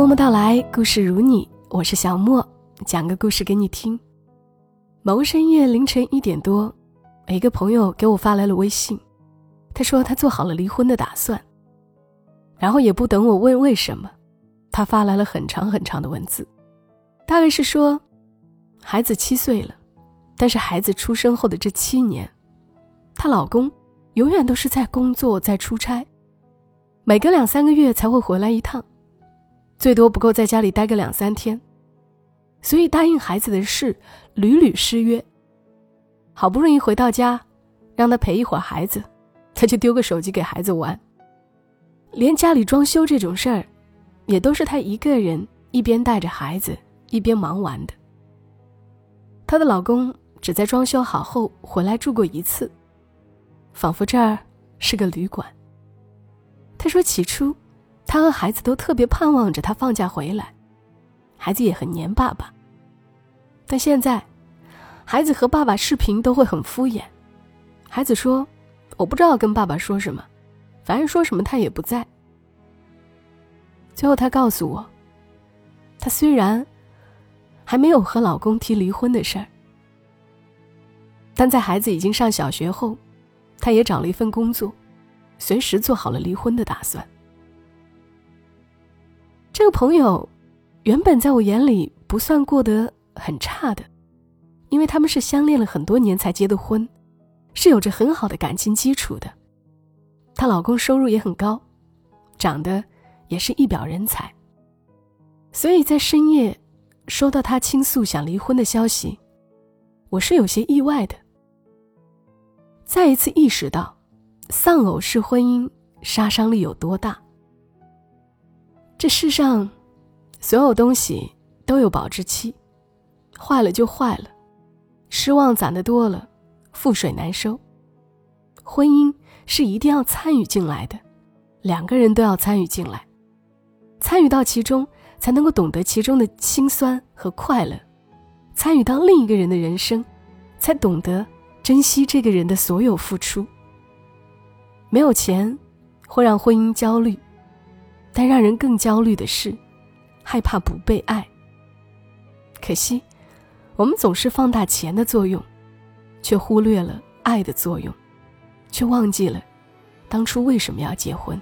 默默到来，故事如你，我是小莫，讲个故事给你听。某个深夜凌晨一点多，一个朋友给我发来了微信，他说他做好了离婚的打算。然后也不等我问为什么，他发来了很长很长的文字，大概是说，孩子七岁了，但是孩子出生后的这七年，她老公永远都是在工作，在出差，每隔两三个月才会回来一趟。最多不够在家里待个两三天，所以答应孩子的事屡屡失约。好不容易回到家，让他陪一会儿孩子，他就丢个手机给孩子玩。连家里装修这种事儿，也都是他一个人一边带着孩子一边忙完的。她的老公只在装修好后回来住过一次，仿佛这儿是个旅馆。他说起初。他和孩子都特别盼望着他放假回来，孩子也很黏爸爸。但现在，孩子和爸爸视频都会很敷衍。孩子说：“我不知道跟爸爸说什么，反正说什么他也不在。”最后，他告诉我，他虽然还没有和老公提离婚的事儿，但在孩子已经上小学后，他也找了一份工作，随时做好了离婚的打算。这个朋友，原本在我眼里不算过得很差的，因为他们是相恋了很多年才结的婚，是有着很好的感情基础的。她老公收入也很高，长得也是一表人才。所以在深夜收到他倾诉想离婚的消息，我是有些意外的。再一次意识到，丧偶式婚姻杀伤力有多大。这世上，所有东西都有保质期，坏了就坏了，失望攒的多了，覆水难收。婚姻是一定要参与进来的，两个人都要参与进来，参与到其中，才能够懂得其中的辛酸和快乐，参与到另一个人的人生，才懂得珍惜这个人的所有付出。没有钱，会让婚姻焦虑。但让人更焦虑的是，害怕不被爱。可惜，我们总是放大钱的作用，却忽略了爱的作用，却忘记了当初为什么要结婚。